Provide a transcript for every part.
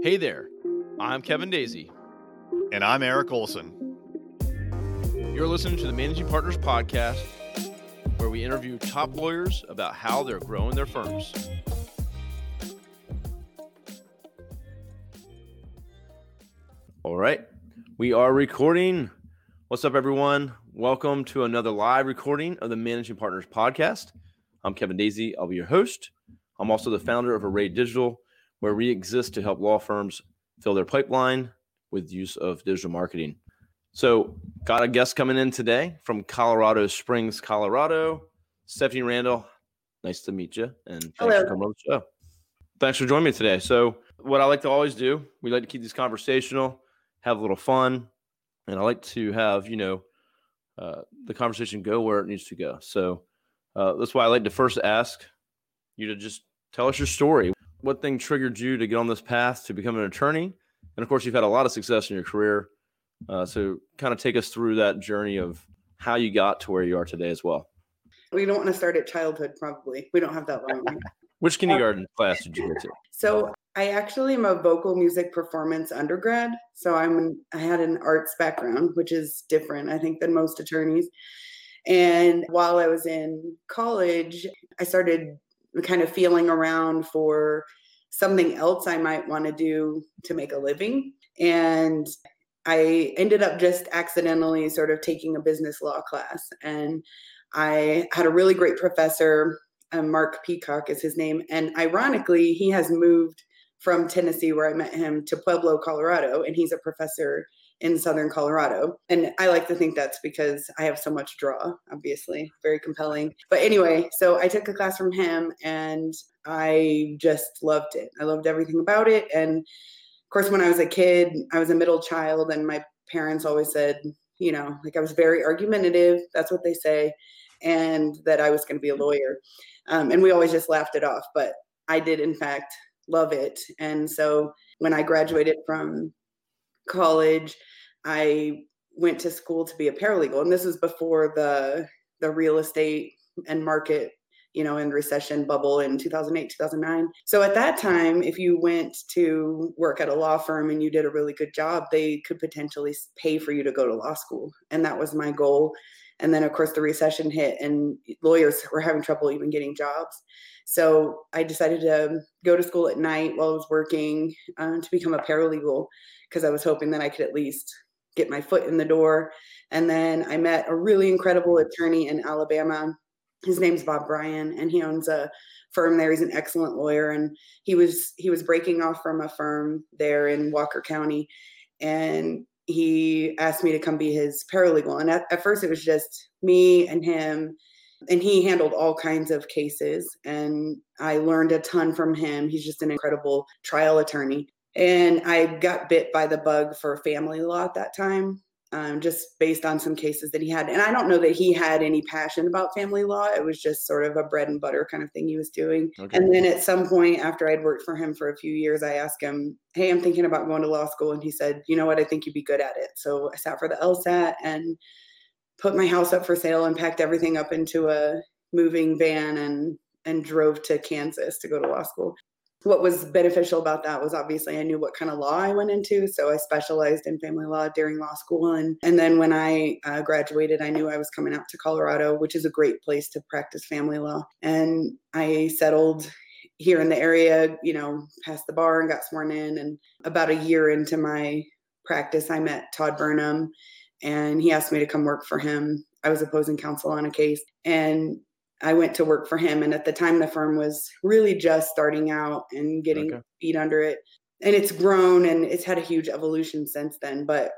Hey there, I'm Kevin Daisey. And I'm Eric Olson. You're listening to the Managing Partners Podcast, where we interview top lawyers about how they're growing their firms. All right, we are recording. What's up, everyone? Welcome to another live recording of the Managing Partners Podcast. I'm Kevin Daisey. I'll be your host. I'm also the founder of Array Digital, where we exist to help law firms fill their pipeline with use of digital marketing. So, got a guest coming in today from Colorado Springs, Colorado. Stephanie Randall, nice to meet you, and thanks Hello. for coming on the show. Thanks for joining me today. So, what I like to always do, we like to keep these conversational, have a little fun, and I like to have you know uh, the conversation go where it needs to go. So, uh, that's why I like to first ask you to just tell us your story. What thing triggered you to get on this path to become an attorney? And of course, you've had a lot of success in your career. Uh, so, kind of take us through that journey of how you got to where you are today as well. We don't want to start at childhood, probably. We don't have that long. Which kindergarten class did you go to? so I actually am a vocal music performance undergrad. So I'm an, I had an arts background, which is different, I think, than most attorneys. And while I was in college, I started kind of feeling around for something else I might want to do to make a living. And I ended up just accidentally sort of taking a business law class. And I had a really great professor, um, Mark Peacock is his name. And ironically, he has moved from Tennessee, where I met him, to Pueblo, Colorado. And he's a professor in southern Colorado. And I like to think that's because I have so much draw, obviously, very compelling. But anyway, so I took a class from him and I just loved it. I loved everything about it. And of course, when I was a kid, I was a middle child, and my parents always said, you know, like I was very argumentative. That's what they say. And that I was going to be a lawyer. Um, and we always just laughed it off. But I did, in fact, love it. And so when I graduated from college, I went to school to be a paralegal. And this was before the the real estate and market you know, in recession bubble in 2008, 2009. So at that time, if you went to work at a law firm and you did a really good job, they could potentially pay for you to go to law school. And that was my goal. And then, of course, the recession hit and lawyers were having trouble even getting jobs. So I decided to go to school at night while I was working uh, to become a paralegal because I was hoping that I could at least get my foot in the door. And then I met a really incredible attorney in Alabama his name's Bob Bryan and he owns a firm there. He's an excellent lawyer and he was he was breaking off from a firm there in Walker County and he asked me to come be his paralegal. And at, at first it was just me and him and he handled all kinds of cases and I learned a ton from him. He's just an incredible trial attorney. And I got bit by the bug for family law at that time um, just based on some cases that he had. And I don't know that he had any passion about family law. It was just sort of a bread and butter kind of thing he was doing. Okay. And then at some point after I'd worked for him for a few years, I asked him, Hey, I'm thinking about going to law school. And he said, You know what? I think you'd be good at it. So I sat for the LSAT and put my house up for sale and packed everything up into a moving van and and drove to Kansas to go to law school what was beneficial about that was obviously I knew what kind of law I went into. So I specialized in family law during law school. And, and then when I uh, graduated, I knew I was coming out to Colorado, which is a great place to practice family law. And I settled here in the area, you know, passed the bar and got sworn in. And about a year into my practice, I met Todd Burnham and he asked me to come work for him. I was opposing counsel on a case. And I went to work for him. And at the time, the firm was really just starting out and getting Okay. feet under it. And it's grown and it's had a huge evolution since then. But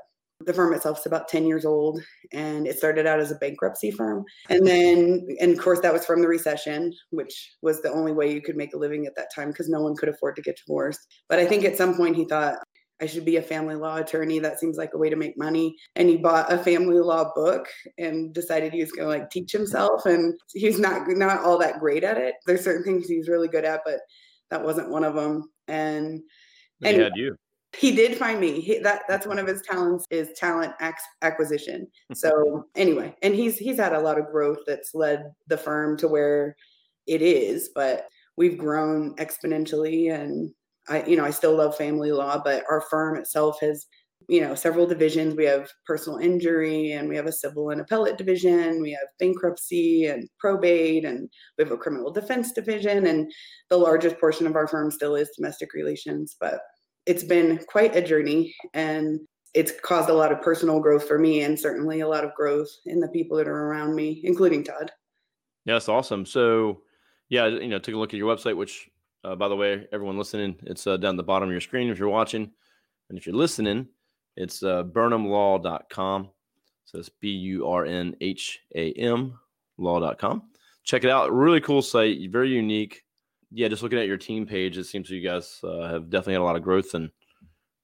the firm itself is about 10 years old and it started out as a bankruptcy firm. And then, and of course, that was from the recession, which was the only way you could make a living at that time because no one could afford to get divorced. But I think at some point he thought, I should be a family law attorney. That seems like a way to make money. And he bought a family law book and decided he was going to like teach himself. And he's not not all that great at it. There's certain things he's really good at, but that wasn't one of them. And He had you. he did find me. He, that that's one of his talents is talent ac- acquisition. Hmm. So anyway, and he's he's had a lot of growth that's led the firm to where it is. But we've grown exponentially, and I, you know, I still love family law, but our firm itself has, you know, several divisions. We have personal injury and we have a civil and appellate division. We have bankruptcy and probate and we have a criminal defense division. And the largest portion of our firm still is domestic relations. But it's been quite a journey and it's caused a lot of personal growth for me and certainly a lot of growth in the people that are around me, including Todd. Yeah, that's awesome. So, yeah, you know, take a look at your website, which, uh, by the way, everyone listening, it's uh, down the bottom of your screen if you're watching. And if you're listening, it's uh, burnhamlaw.com. So it's B U R N H A M law.com. Check it out. Really cool site, very unique. Yeah, just looking at your team page, it seems you guys uh, have definitely had a lot of growth and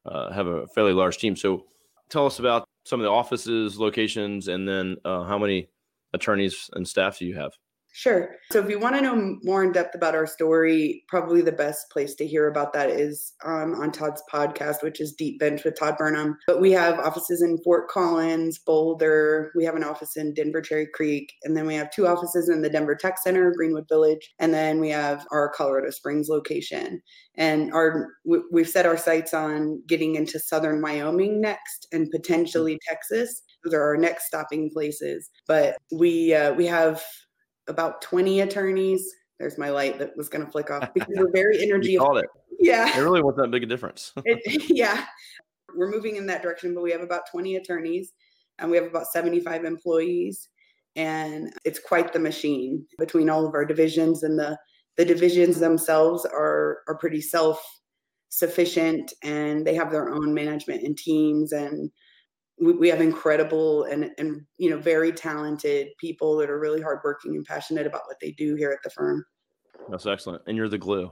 uh, have a fairly large team. So tell us about some of the offices, locations, and then uh, how many attorneys and staff do you have? Sure. So if you want to know more in depth about our story, probably the best place to hear about that is um, on Todd's podcast, which is Deep Bench with Todd Burnham. But we have offices in Fort Collins, Boulder. We have an office in Denver Cherry Creek. And then we have two offices in the Denver Tech Center, Greenwood Village. And then we have our Colorado Springs location. And our we've set our sights on getting into southern Wyoming next and potentially Texas. Those are our next stopping places. But we uh, we have about 20 attorneys. There's my light that was going to flick off because we're very energy. you called it. Yeah. It really wasn't that big a difference. it, yeah. We're moving in that direction, but we have about 20 attorneys and we have about 75 employees. And it's quite the machine between all of our divisions and the the divisions themselves are are pretty self sufficient and they have their own management and teams and we, we have incredible and and you know very talented people that are really hardworking and passionate about what they do here at the firm. That's excellent, and you're the glue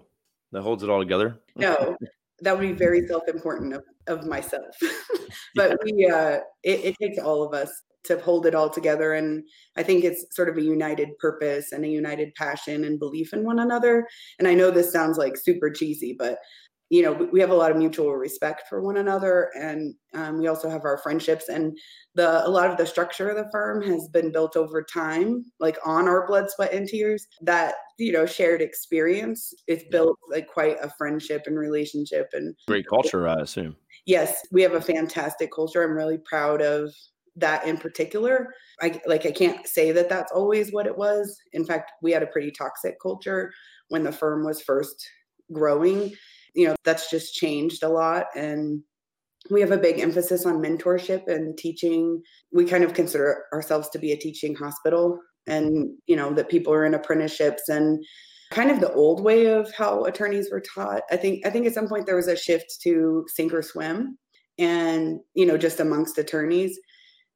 that holds it all together. No, that would be very self-important of, of myself, but we uh, it, it takes all of us to hold it all together. And i think it's sort of a united purpose and a united passion and belief in one another. And i know this sounds like super cheesy but you know we have a lot of mutual respect for one another and um, we also have our friendships and the a lot of the structure of the firm has been built over time like on our blood sweat and tears. That you know shared experience it's built like quite a friendship and relationship and great culture i assume. Yes we have a fantastic culture. I'm really proud of that in particular. I like i can't say that that's always what it was. In fact we had a pretty toxic culture when the firm was first growing you know that's just changed a lot. And we have a big emphasis on mentorship and teaching. We kind of consider ourselves to be a teaching hospital and you know that people are in apprenticeships and kind of the old way of how attorneys were taught. I think i think at some point there was a shift to sink or swim and you know just amongst attorneys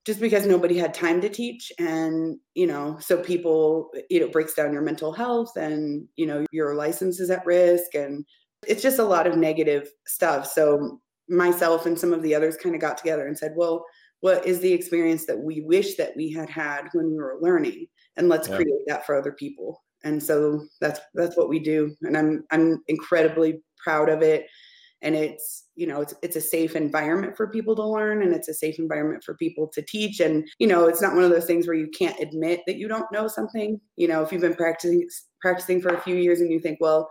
just because nobody had time to teach. And you know so people you know breaks down your mental health and you know your license is at risk and it's just a lot of negative stuff. So myself and some of the others kind of got together and said, well, what is the experience that we wish that we had had when we were learning? And let's yeah. create that for other people. And so that's that's what we do. And I'm I'm incredibly proud of it. And it's, you know, it's it's a safe environment for people to learn and it's a safe environment for people to teach. And, you know, it's not one of those things where you can't admit that you don't know something. You know, if you've been practicing practicing for a few years and you think, well,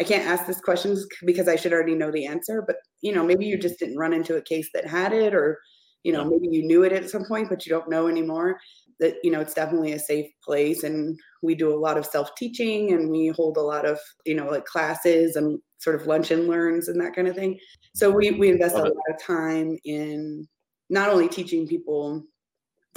I can't ask this questions because I should already know the answer. But you know, maybe you mm-hmm. just didn't run into a case that had it, or you know, maybe you knew it at some point, but you don't know anymore. That you know, it's definitely a safe place, and we do a lot of self teaching, and we hold a lot of you know like classes and sort of lunch and learns and that kind of thing. So we we invest Love a it. lot of time in not only teaching people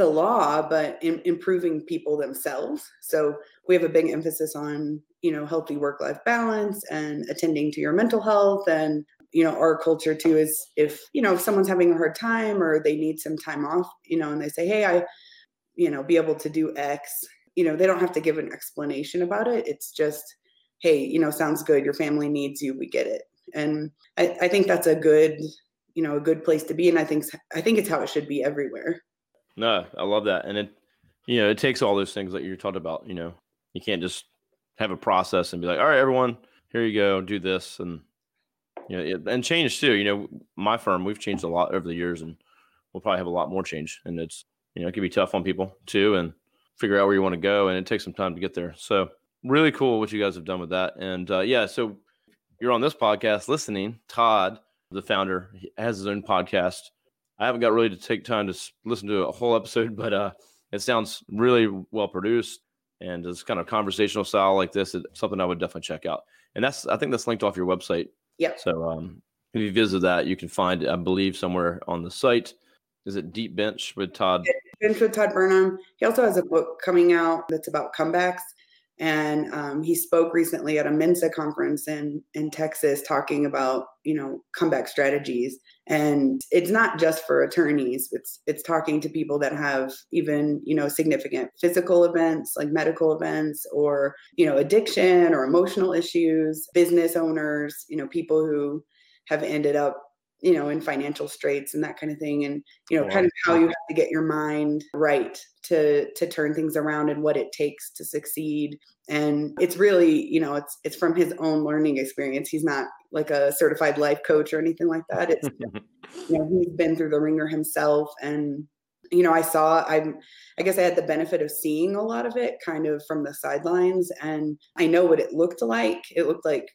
the law, but in improving people themselves. So we have a big emphasis on you know healthy work life balance and attending to your mental health and you know our culture too is if you know if someone's having a hard time or they need some time off you know and they say hey i you know be able to do x you know they don't have to give an explanation about it. It's just hey you know sounds good. Your family needs you. We get it. And i, I think that's a good you know a good place to be and i think i think it's how it should be everywhere no i love that and it you know it takes all those things that you're talking about you know you can't just have a process and be like, all right, everyone, here you go, do this, and you know, and change too. You know, my firm, we've changed a lot over the years, and we'll probably have a lot more change. And it's you know, it can be tough on people too, and figure out where you want to go, and it takes some time to get there. So really cool what you guys have done with that. And uh, yeah, so you're on this podcast listening, Todd, the founder, has his own podcast. I haven't got really to take time to listen to a whole episode, but uh, it sounds really well produced and it's kind of conversational style like this. It's something I would definitely check out. And that's I think that's linked off your website. Yeah. So um, if you visit that, you can find I believe somewhere on the site. Is it Deep Bench with Todd? Bench with Todd Burnham. He also has a book coming out that's about comebacks. And um, he spoke recently at a Mensa conference in in Texas, talking about you know comeback strategies. And it's not just for attorneys; it's it's talking to people that have even you know significant physical events like medical events, or you know addiction or emotional issues, business owners, you know people who have ended up you know, in financial straits and that kind of thing. And, you know, kind of how you have to get your mind right to to turn things around and what it takes to succeed. And it's really, you know, it's it's from his own learning experience. He's not like a certified life coach or anything like that. It's you know, he's been through the ringer himself and you know, I saw I'm I guess I had the benefit of seeing a lot of it kind of from the sidelines and I know what it looked like. It looked like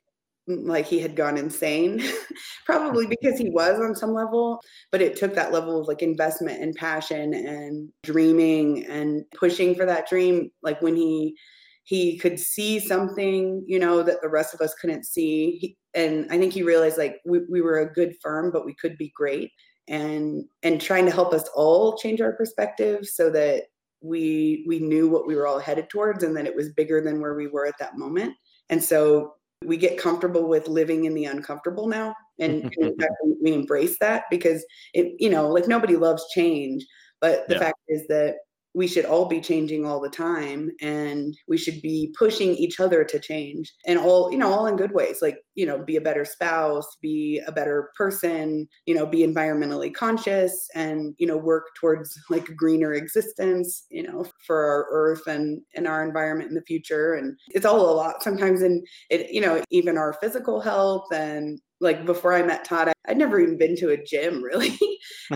like he had gone insane probably mm-hmm. because he was on some level but it took that level of like investment and passion and dreaming and pushing for that dream like when he he could see something you know that the rest of us couldn't see he, and i think he realized like we, we were a good firm but we could be great and and trying to help us all change our perspective so that we we knew what we were all headed towards and that it was bigger than where we were at that moment and so we get comfortable with living in the uncomfortable now and, and we embrace that because it you know like nobody loves change but the yeah. fact is that we should all be changing all the time and we should be pushing each other to change and all you know all in good ways like you know be a better spouse be a better person you know be environmentally conscious and you know work towards like a greener existence you know for our earth and and our environment in the future and it's all a lot sometimes in it you know even our physical health and like before I met Todd, I, would never even been to a gym really.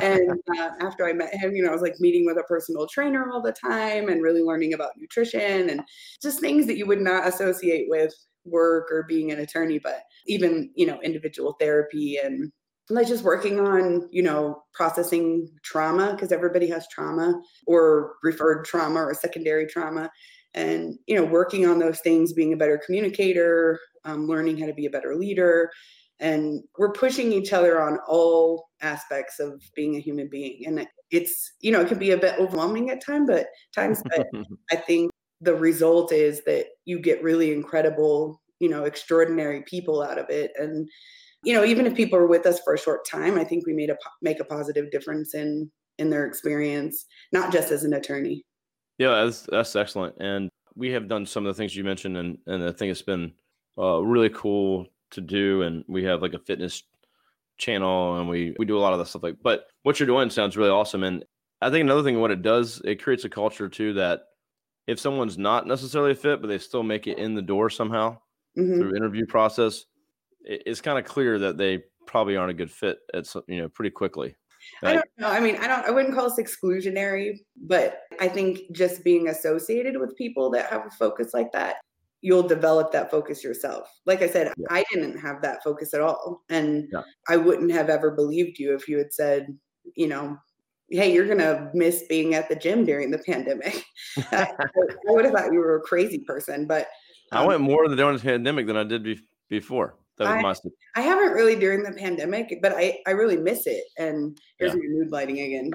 and uh, after I met him, you know, I was like meeting with a personal trainer all the time and really learning about nutrition and just things that you would not associate with work or being an attorney, but even, you know, individual therapy and like just working on, you know, processing trauma because everybody has trauma or referred trauma or secondary trauma and you know working on those things being a better communicator um, learning how to be a better leader and we're pushing each other on all aspects of being a human being. And it's you know it can be a bit overwhelming at times but times but i think the result is that you get really incredible you know extraordinary people out of it. And you know even if people are with us for a short time i think we made a make a positive difference in in their experience not just as an attorney. Yeah that's that's excellent. And we have done some of the things you mentioned and and i think it's been uh, really cool to do, and we have like a fitness channel, and we we do a lot of that stuff. Like, but what you're doing sounds really awesome, and I think another thing what it does, it creates a culture too that if someone's not necessarily fit, but they still make it in the door somehow mm-hmm. through interview process, it, it's kind of clear that they probably aren't a good fit at you know pretty quickly. I don't know. I mean, I don't. I wouldn't call this exclusionary, but I think just being associated with people that have a focus like that you'll develop that focus yourself. Like I said, yeah. I didn't have that focus at all. And yeah. I wouldn't have ever believed you if you had said, you know, hey, you're going to miss being at the gym during the pandemic. I, I, would have thought you were a crazy person. But um, I went more during the pandemic than I did be- before. That was I, I haven't really during the pandemic, but I, I really miss it. And here's yeah. mood lighting again.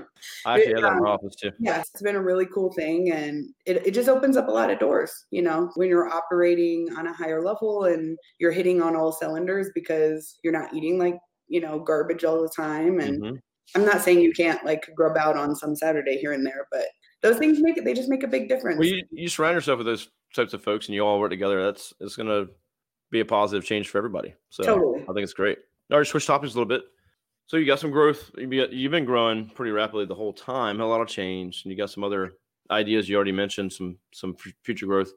I have that in my um, office too. Yeah, it's been a really cool thing. And it, it just opens up a lot of doors, you know, when you're operating on a higher level and you're hitting on all cylinders because you're not eating like, you know, garbage all the time. And mm-hmm. I'm not saying you can't like grub out on some Saturday here and there, but those things make it, they just make a big difference. Well, you, you surround yourself with those types of folks and you all work together. That's, it's going to, be a positive change for everybody. So totally. I think it's great. All right, switch topics a little bit. So you got some growth. You've been growing pretty rapidly the whole time. A lot of change, and you got some other ideas. You already mentioned some some future growth.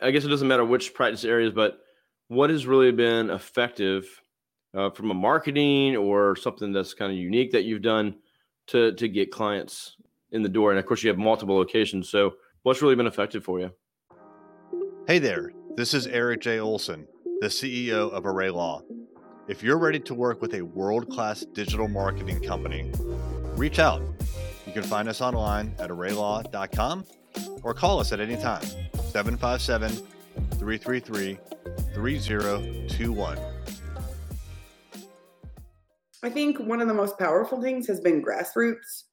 I guess it doesn't matter which practice areas, but what has really been effective uh, from a marketing or something that's kind of unique that you've done to to get clients in the door? And of course, you have multiple locations. So what's really been effective for you? Hey there, this is Eric J. Olson the CEO of Array Law. If you're ready to work with a world class digital marketing company, reach out. You can find us online at arraylaw.com or call us at any time 757 333 3021. I think one of the most powerful things has been grassroots,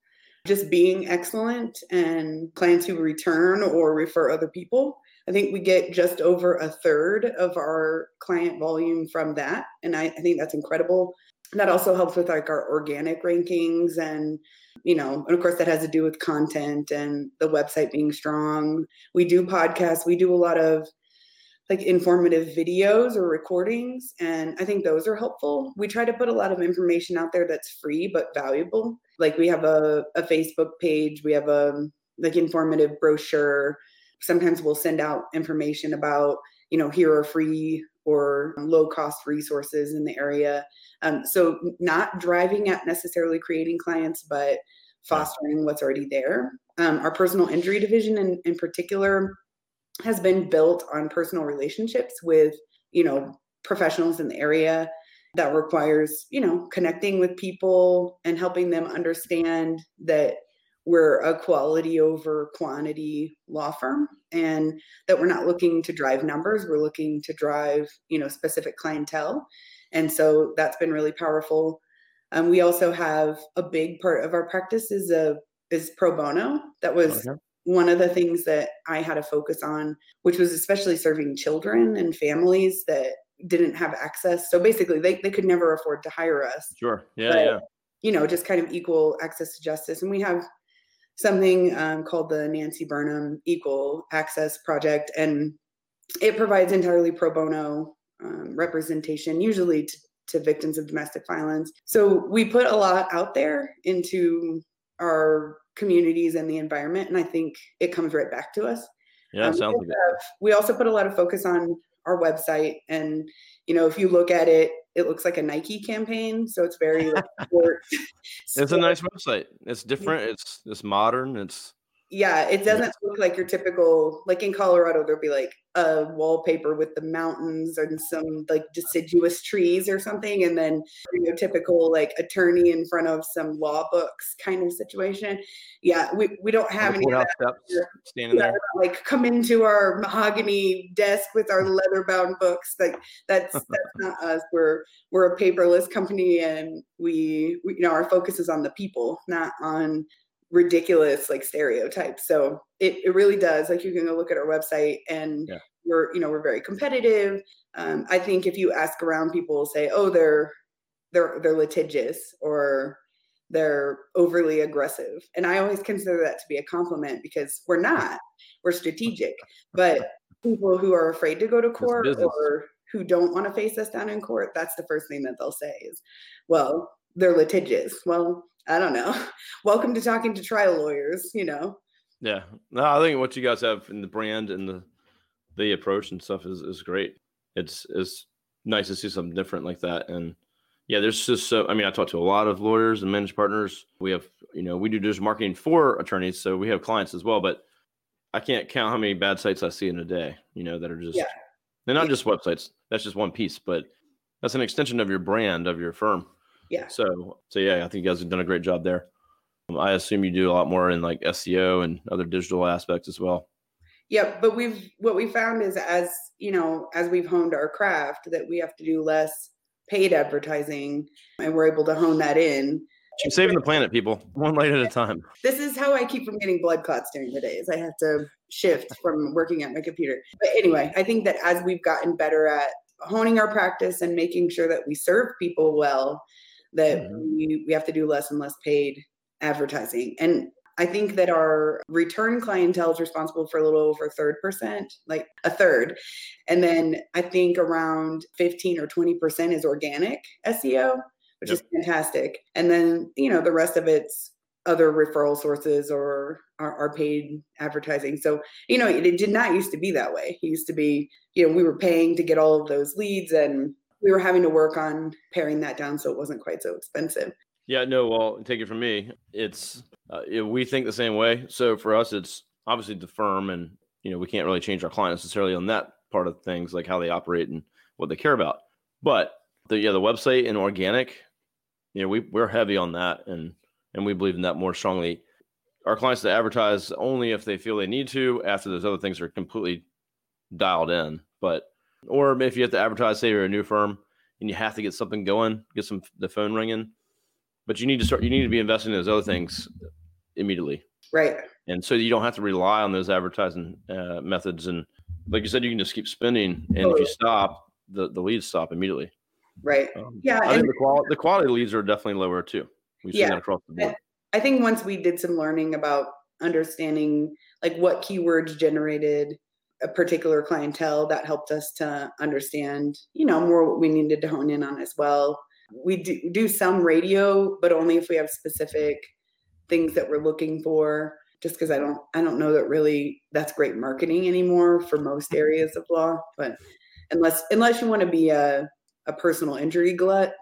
just being excellent and clients who return or refer other people. I think we get just over a third of our client volume from that. And I, I think that's incredible. That also helps with like our organic rankings and you know, and of course that has to do with content and the website being strong. We do podcasts, we do a lot of like informative videos or recordings and i think those are helpful we try to put a lot of information out there that's free but valuable like we have a, a facebook page we have a like informative brochure sometimes we'll send out information about you know here are free or low cost resources in the area. Um, so not driving at necessarily creating clients but fostering what's already there. Um, our personal injury division in, in particular has been built on personal relationships with you know professionals in the area that requires you know connecting with people and helping them understand that we're a quality over quantity law firm and that we're not looking to drive numbers we're looking to drive you know specific clientele and so that's been really powerful um, we also have a big part of our practice is a is pro bono that was okay one of the things that I had to focus on, which was especially serving children and families that didn't have access. So basically, they, they could never afford to hire us. Sure. Yeah. But, yeah. You know, just kind of equal access to justice. And we have something um, called the Nancy Burnham Equal Access Project, and it provides entirely pro bono um, representation, usually to, to victims of domestic violence. So we put a lot out there into our communities and the environment. And I think it comes right back to us. Yeah, um, sounds we, have, we also put a lot of focus on our website. And, you know, if you look at it, it looks like a Nike campaign. So it's very like, sport. It's a nice website. It's different. It's it's modern. It's yeah, it doesn't look like your typical like in Colorado, there'll be like a wallpaper with the mountains and some like deciduous trees or something, and then your typical like attorney in front of some law books kind of situation. Yeah, we, we don't have any steps standing yeah, there. Like come into our mahogany desk with our leather bound books. Like that's that's not us. We're we're a paperless company, and we, we you know our focus is on the people, not on ridiculous like stereotypes. So it, it really does. Like you can go look at our website and yeah. we're, you know, we're very competitive. Um, I think if you ask around, people will say, oh, they're they're they're litigious or they're overly aggressive. And I always consider that to be a compliment because we're not. We're strategic. But people who are afraid to go to court or who don't want to face us down in court, that's the first thing that they'll say is, well, they're litigious. Well, I don't know. Welcome to talking to trial lawyers, you know. Yeah. No, I think what you guys have in the brand and the the approach and stuff is, is great. It's it's nice to see something different like that. And yeah, there's just so I mean, I talk to a lot of lawyers and managed partners. We have, you know, we do just marketing for attorneys, so we have clients as well, but I can't count how many bad sites I see in a day, you know, that are just yeah. they're not yeah. just websites. That's just one piece, but that's an extension of your brand of your firm. Yeah. So, so yeah, I think you guys have done a great job there. Um, I assume you do a lot more in like SEO and other digital aspects as well. Yeah, but we've what we found is as you know, as we've honed our craft, that we have to do less paid advertising, and we're able to hone that in. Keep saving the planet, people, one light at a time. This is how I keep from getting blood clots during the days. I have to shift from working at my computer. But anyway, I think that as we've gotten better at honing our practice and making sure that we serve people well, that mm-hmm. we, we have to do less and less paid advertising. And I think that our return clientele is responsible for a little over third percent, like a third. And then I think around 15 or 20% is organic SEO, which yep. is fantastic. And then, you know, the rest of it's other referral sources or our, our paid advertising. So, you know, it, it did not used to be that way. It used to be, you know, we were paying to get all of those leads and we were having to work on paring that down so it wasn't quite so expensive. Yeah, no, well, take it from me. It's uh, we think the same way. So for us, it's obviously the firm, and you know we can't really change our client necessarily on that part of things, like how they operate and what they care about. But the yeah, the website and organic, you know, we we're heavy on that and and we believe in that more strongly. Our clients to advertise only if they feel they need to after those other things are completely dialed in. But or if you have to advertise, say you're a new firm and you have to get something going, get some the phone ringing, but you need to start. You need to be investing in those other things immediately, right? And so you don't have to rely on those advertising uh, methods. And like you said, you can just keep spending, and if you stop, the the leads stop immediately. Right. Um, yeah. I think the quality the quality leads are definitely lower too. We've Yeah. seen that across the board. I think once we did some learning about understanding like what keywords generated a particular clientele, that helped us to understand, you know, more what we needed to hone in on as well. We do, do some radio, but only if we have specific things that we're looking for. Just because I don't, I don't know that really that's great marketing anymore for most mm-hmm. areas of law. But unless, unless you want to be a, a personal injury glut,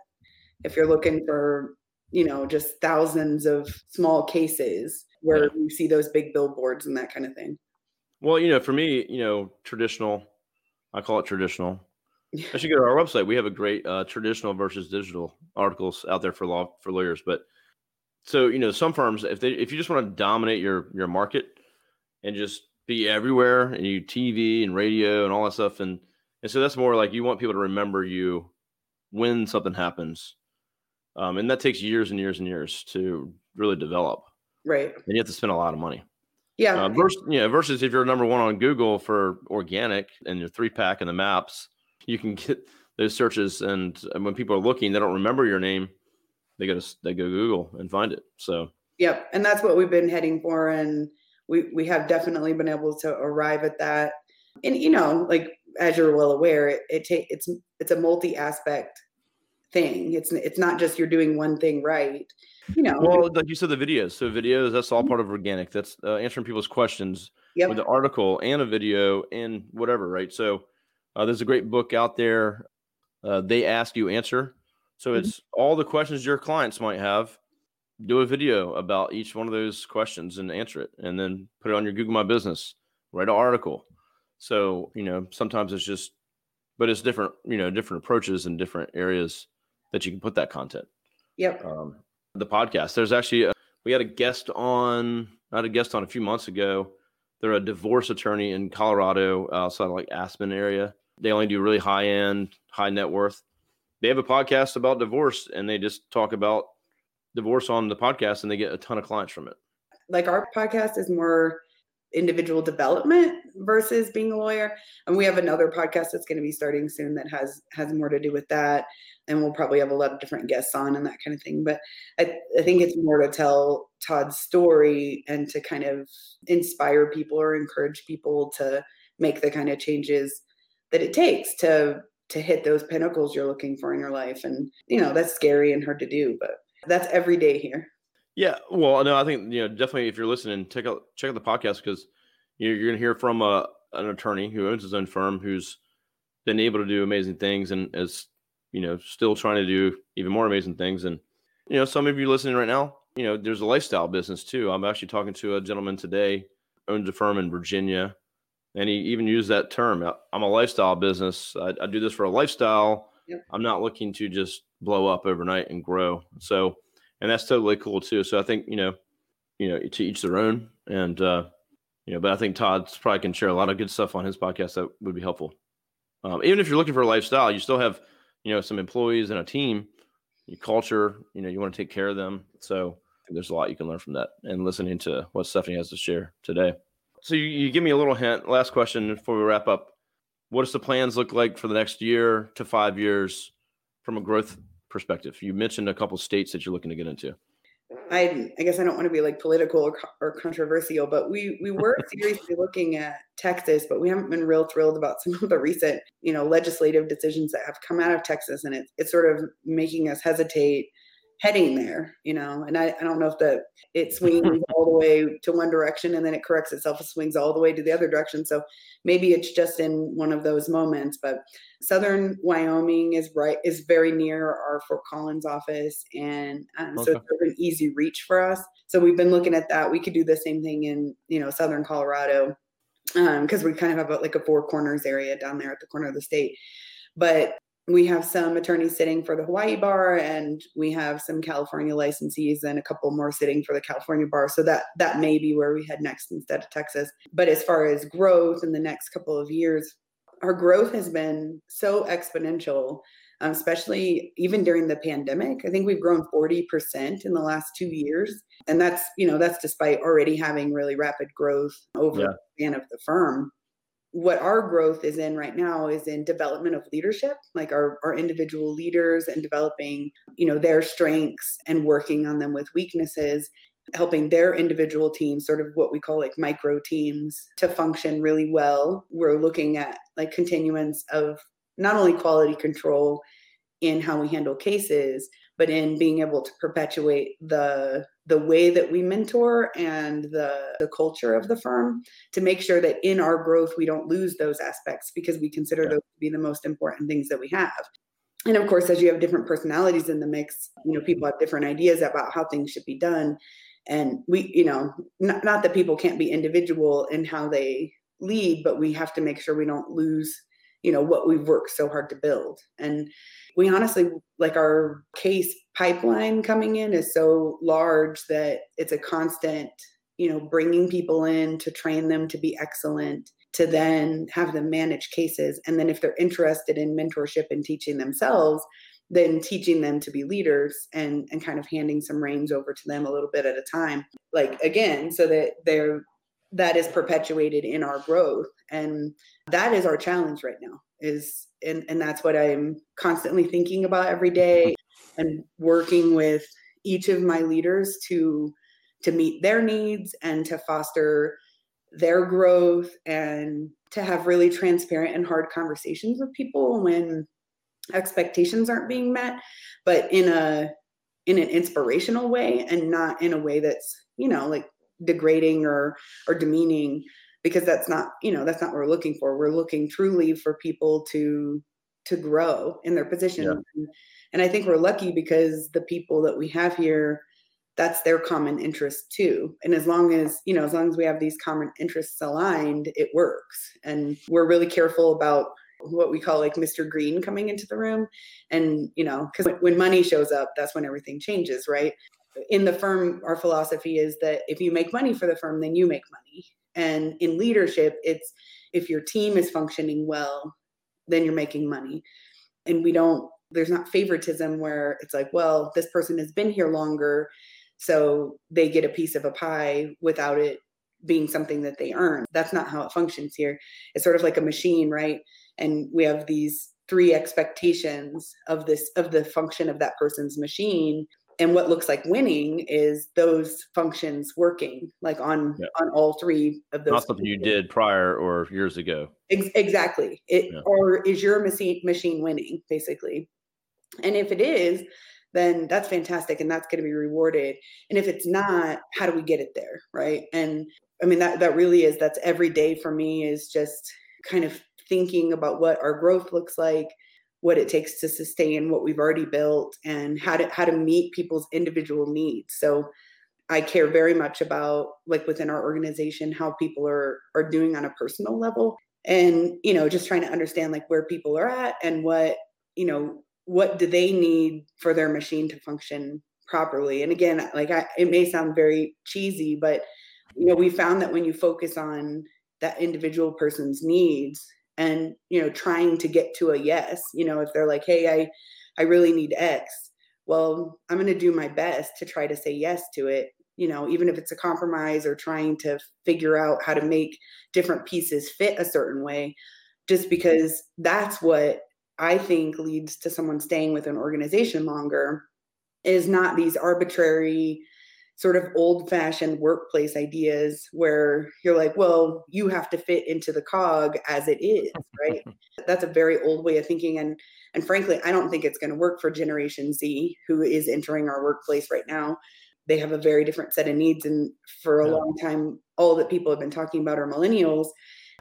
if you're looking for you know just thousands of small cases where you see those big billboards and that kind of thing Well, you know, for me, you know, traditional, I call it traditional. I should go to our website. We have a great uh, traditional versus digital articles out there for law for lawyers. But so you know, some firms, if they if you just want to dominate your your market and just be everywhere and you TV and radio and all that stuff, and and so that's more like you want people to remember you when something happens, um, and that takes years and years and years to really develop, right and you have to spend a lot of money. Yeah Uh, versus, you know, versus if you're number one on Google for organic and your three pack and the maps, you can get those searches. And, and when people are looking, they don't remember your name. They go to they go Google and find it. So yep and that's what we've been heading for and we we have definitely been able to arrive at that and you know like as you're well aware it, it take it's it's a multi-aspect thing it's it's not just you're doing one thing right you know well, like you said, the videos. So videos, that's all part of organic. That's uh, answering people's questions yep with an article and a video and whatever, right? So uh, there's a great book out there. Uh, they ask you answer. So Mhm. it's all the questions your clients might have. Do a video about each one of those questions and answer it, and then put it on your Google My Business. Write an article. So you know sometimes it's just, but it's different. You know different approaches and different areas that you can put that content yep um, the podcast. There's actually a, we had a guest on, I had a guest on a few months ago. They're a divorce attorney in Colorado, outside of like Aspen area. They only do really high end, high net worth. They have a podcast about divorce, and they just talk about divorce on the podcast, and they get a ton of clients from it. like our podcast is more individual development versus being a lawyer and we have another podcast that's going to be starting soon that has has more to do with that and we'll probably have a lot of different guests on and that kind of thing but i, I think it's more to tell todd's story and to kind of inspire people or encourage people to make the kind of changes that it takes to to hit those pinnacles you're looking for in your life. And you know that's scary and hard to do but that's every day here. Yeah, well, no, I think you know definitely if you're listening, check out check out the podcast because you're, you're going to hear from a, an attorney who owns his own firm who's been able to do amazing things and is you know still trying to do even more amazing things. And you know, some of you listening right now, you know, there's a lifestyle business too. I'm actually talking to a gentleman today owns a firm in Virginia, and he even used that term. "I- I'm a lifestyle business. I, I do this for a lifestyle. Yep. I'm not looking to just blow up overnight and grow. So and that's totally cool too. So I think you know, you know, to each their own, and uh, you know, but I think Todd's probably can share a lot of good stuff on his podcast that would be helpful. Um, even if you're looking for a lifestyle, you still have you know some employees and a team, your culture. You know, you want to take care of them. So there's a lot you can learn from that and listening to what Stephanie has to share today. So you, you give me a little hint. Last question before we wrap up. What does the plans look like for the next year to five years from a growth perspective? You mentioned a couple states that you're looking to get into. I, I guess I don't want to be like political or, or controversial, but we we were seriously looking at Texas, but we haven't been real thrilled about some of the recent, you know, legislative decisions that have come out of Texas, and it's it's sort of making us hesitate heading there, you know. And I, I don't know if the it swings all the way to one direction and then it corrects itself, it swings all the way to the other direction. So maybe it's just in one of those moments. But Southern Wyoming is right is very near our Fort Collins office, and um, so it's sort of an easy reach for us. So we've been looking at that. We could do the same thing in you know Southern Colorado because we kind of have a, like a four corners area down there at the corner of the state. But we have some attorneys sitting for the Hawaii bar and we have some California licensees and a couple more sitting for the California bar. So that that may be where we head next instead of Texas. But as far as growth in the next couple of years, our growth has been so exponential, um, especially even during the pandemic. I think we've grown 40% in the last two years. And that's, you know, that's despite already having really rapid growth over yeah. the span of the firm what our growth is in right now is in development of leadership like our, our individual leaders and developing you know their strengths and working on them with weaknesses helping their individual teams sort of what we call like micro teams to function really well. We're looking at like continuance of not only quality control in how we handle cases but in being able to perpetuate the the way that we mentor and the the culture of the firm to make sure that in our growth we don't lose those aspects because we consider yeah. those to be the most important things that we have and of course as you have different personalities in the mix you know people have different ideas about how things should be done and we you know not, not that people can't be individual in how they lead but we have to make sure we don't lose you know what we've worked so hard to build. And we honestly like our case pipeline coming in is so large that it's a constant you know bringing people in to train them to be excellent to then have them manage cases. And then if they're interested in mentorship and teaching themselves then teaching them to be leaders and and kind of handing some reins over to them a little bit at a time. Like again so that they're that is perpetuated in our growth and that is our challenge right now is and and that's what i'm constantly thinking about every day mm-hmm. and working with each of my leaders to to meet their needs and to foster their growth and to have really transparent and hard conversations with people when expectations aren't being met but in a in an inspirational way and not in a way that's you know like degrading or or demeaning because that's not you know that's not what we're looking for. We're looking truly for people to to grow in their position. Yeah. and, and i think we're lucky because the people that we have here that's their common interest too. And as long as you know as long as we have these common interests aligned it works. And we're really careful about what we call like mr green coming into the room. And you know because when money shows up that's when everything changes right? In the firm our philosophy is that if you make money for the firm then you make money and in leadership it's if your team is functioning well then you're making money. And we don't there's not favoritism where it's like well this person has been here longer so they get a piece of a pie without it being something that they earn. That's not how it functions here. It's sort of like a machine right? And we have these three expectations of this of the function of that person's machine and what looks like winning is those functions working like on yeah. on all three of those not something you did prior or years ago. Ex- exactly. It yeah. or is your machine machine winning basically. And if it is then that's fantastic and that's going to be rewarded. And if it's not how do we get it there right? And i mean that that really is that's every day for me is just kind of thinking about what our growth looks like what it takes to sustain what we've already built and how to how to meet people's individual needs. So i care very much about like within our organization how people are are doing on a personal level and you know just trying to understand like where people are at and what you know what do they need for their machine to function properly. And again like I, it may sound very cheesy but you know we found that when you focus on that individual person's needs and you know trying to get to a yes you know if they're like hey i i really need x well i'm going to do my best to try to say yes to it you know even if it's a compromise or trying to figure out how to make different pieces fit a certain way just because that's what i think leads to someone staying with an organization longer is not these arbitrary sort of old fashioned workplace ideas where you're like, well, you have to fit into the cog as it is, right? That's a very old way of thinking. And and frankly, I don't think it's going to work for Generation Z, who is entering our workplace right now. They have a very different set of needs. And for a yeah. long time, all that people have been talking about are millennials.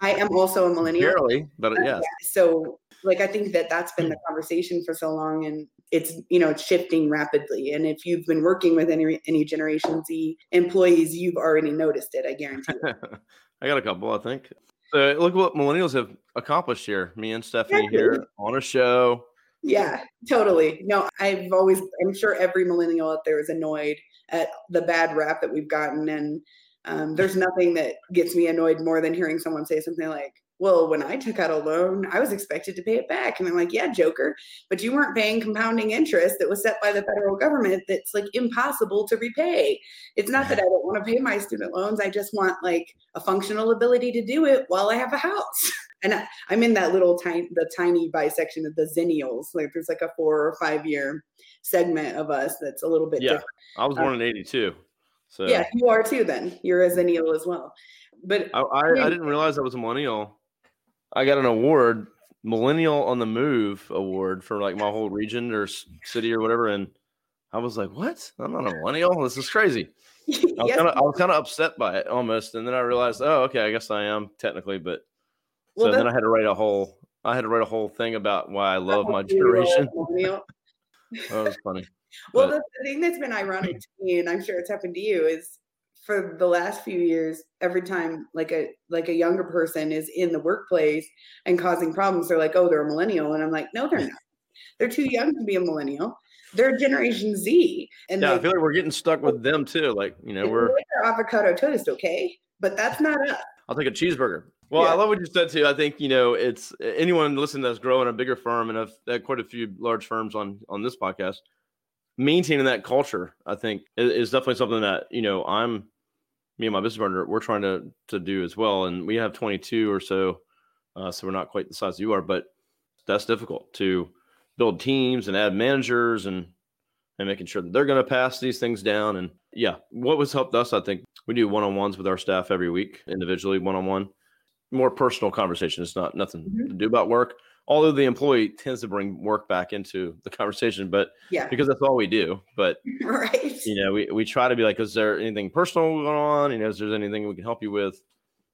I am also a millennial. Barely, but uh, yes. So like I think that that's been the conversation for so long and it's you know it's shifting rapidly and if you've been working with any any generation z employees you've already noticed it i guarantee i got a couple i think So look what millennials have accomplished here. Me and Stephanie here on a show. Yeah, totally. No, I've always, I'm sure every millennial out there is annoyed at the bad rap that we've gotten. And um, there's nothing that gets me annoyed more than hearing someone say something like, well, when I took out a loan, I was expected to pay it back. And I'm like, yeah, Joker, but you weren't paying compounding interest that was set by the federal government that's like impossible to repay. It's not that I don't want to pay my student loans. I just want like a functional ability to do it while I have a house. And I, am in that little tiny, the tiny bisection of the Xennials. Like there's like a four or five year segment of us that's a little bit yeah. different. I was born um, in 82. So yeah, you are too then. You're a Xennial as well. But I, I, I didn't realize I was a millennial I got an award, Millennial on the Move award for like my whole region or city or whatever, and I was like, "What? I'm not a millennial. This is crazy." I was kind of upset by it almost, and then I realized, oh, okay, I guess I am technically, but well, so then I had to write a whole, I had to write a whole thing about why I love my generation. that was funny. Well, but, the thing that's been ironic to me, and I'm sure it's happened to you, is for the last few years every time like a like a younger person is in the workplace and causing problems they're like oh they're a millennial. And i'm like no they're not. They're too young to be a millennial. They're generation z. And yeah i feel like we're getting stuck with them too like you know we're avocado toast okay? But that's not us. I'll take a cheeseburger. Well yeah. i love what you said too. I think you know it's anyone listening that's growing a bigger firm and i've had quite a few large firms on on this podcast maintaining that culture i think is definitely something that you know i'm me and my business partner we're trying to to do as well and we have 22 or so uh, so we're not quite the size you are but that's difficult to build teams and add managers and and making sure that they're going to pass these things down and yeah what was helped us i think we do one-on-ones with our staff every week individually one-on-one more personal conversation it's not nothing mm-hmm. to do about work although the employee tends to bring work back into the conversation, but yeah, because that's all we do. But right, you know, we, we try to be like, is there anything personal going on? You know, is there anything we can help you with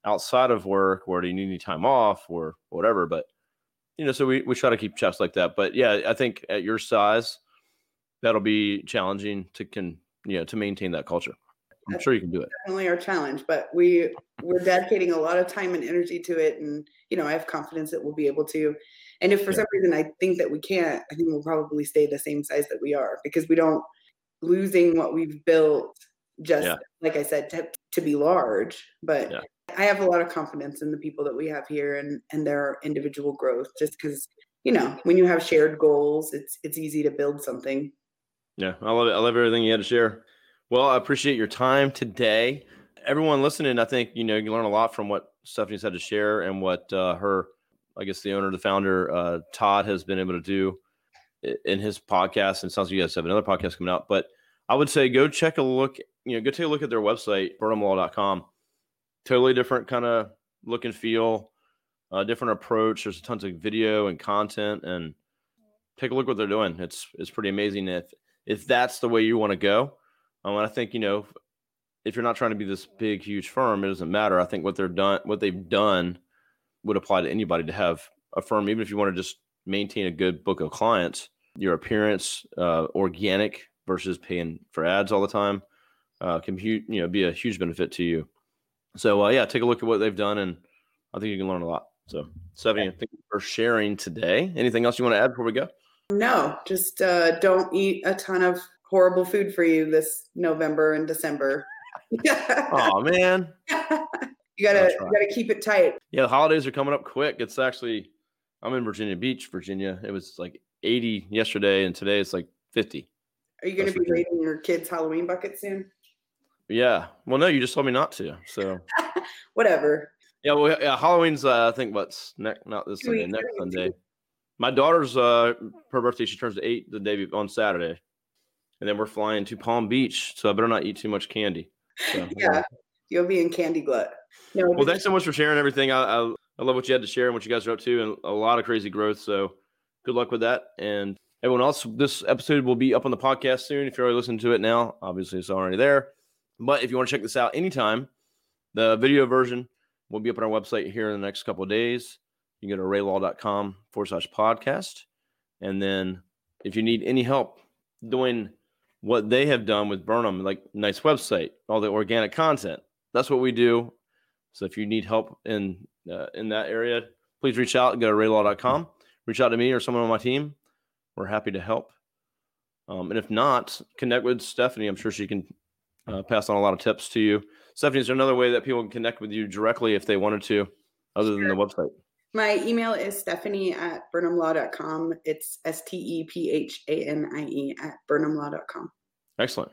outside of work, or do you need any time off, or whatever? But you know, so we we try to keep checks like that. But yeah, I think at your size, that'll be challenging to can you know to maintain that culture. I'm sure you can do it. Definitely our challenge, but we we're dedicating a lot of time and energy to it, and you know, I have confidence that we'll be able to. And if for yeah. some reason I think that we can't, I think we'll probably stay the same size that we are because we don't losing what we've built just yeah. like I said to, to be large. But yeah. I have a lot of confidence in the people that we have here and and their individual growth just because you know when you have shared goals it's it's easy to build something. Yeah, I love it. I love everything you had to share. Well, I appreciate your time today. Everyone listening, I think you know you learn a lot from what Stephanie's had to share and what uh, her I guess the owner, the founder, uh, Todd has been able to do in his podcast. And sounds like you guys have another podcast coming out. But I would say go check a look, you know, go take a look at their website, burnhamlaw.com. Totally different kind of look and feel, uh, different approach. There's a tons of video and content and take a look what they're doing. It's it's pretty amazing if if that's the way you want to go. Um, and I think, you know, if you're not trying to be this big, huge firm, it doesn't matter. I think what they're done, what they've done would apply to anybody to have a firm, even if you want to just maintain a good book of clients. Your appearance, uh, organic versus paying for ads all the time, uh, can you know be a huge benefit to you. So uh, yeah, take a look at what they've done, and I think you can learn a lot. So Stephanie, thank you for sharing today. Anything else you want to add before we go? No, just uh, don't eat a ton of horrible food for you this November and December. oh man. You gotta you gotta keep it tight. Yeah, the holidays are coming up quick. It's actually I'm in Virginia Beach, Virginia. It was like 80 yesterday, and today it's like 50. Are you gonna That's be Virginia. raiding your kids' Halloween bucket soon? Yeah. Well, no, you just told me not to. So whatever. Yeah. Well, yeah. Halloween's uh, I think what's next? Not this Sunday. Next Sunday. My daughter's uh her birthday. She turns eight the day on Saturday, and then we're flying to Palm Beach. So I better not eat too much candy. So, yeah. You'll be in candy glut. No, well, thanks so much for sharing everything. I, I, I love what you had to share and what you guys are up to, and a lot of crazy growth. So good luck with that. And everyone else, this episode will be up on the podcast soon. If you're already listening to it now, obviously it's already there. But if you want to check this out anytime, the video version will be up on our website here in the next couple of days. You can go to arraylaw.com forward slash podcast. And then if you need any help doing what they have done with Burnham, like nice website, all the organic content, that's what we do. So if you need help in uh, in that area, please reach out. Go to arraylaw.com. Reach out to me or someone on my team. We're happy to help. Um, and if not, connect with Stephanie. I'm sure she can uh, pass on a lot of tips to you. Stephanie, is there another way that people can connect with you directly if they wanted to, other than the website? My email is stephanie at burnhamlaw.com. It's S T E P H A N I E at burnhamlaw.com. Excellent.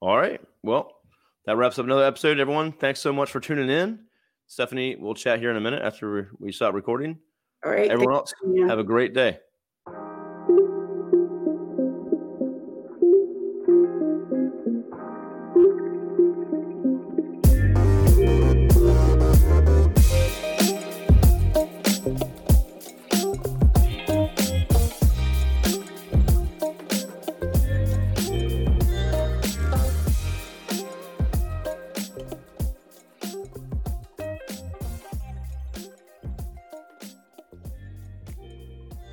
All right. Well, that wraps up another episode, everyone. Thanks so much for tuning in. Stephanie, we'll chat here in a minute after we stop recording. All right. Everyone else, have a great day.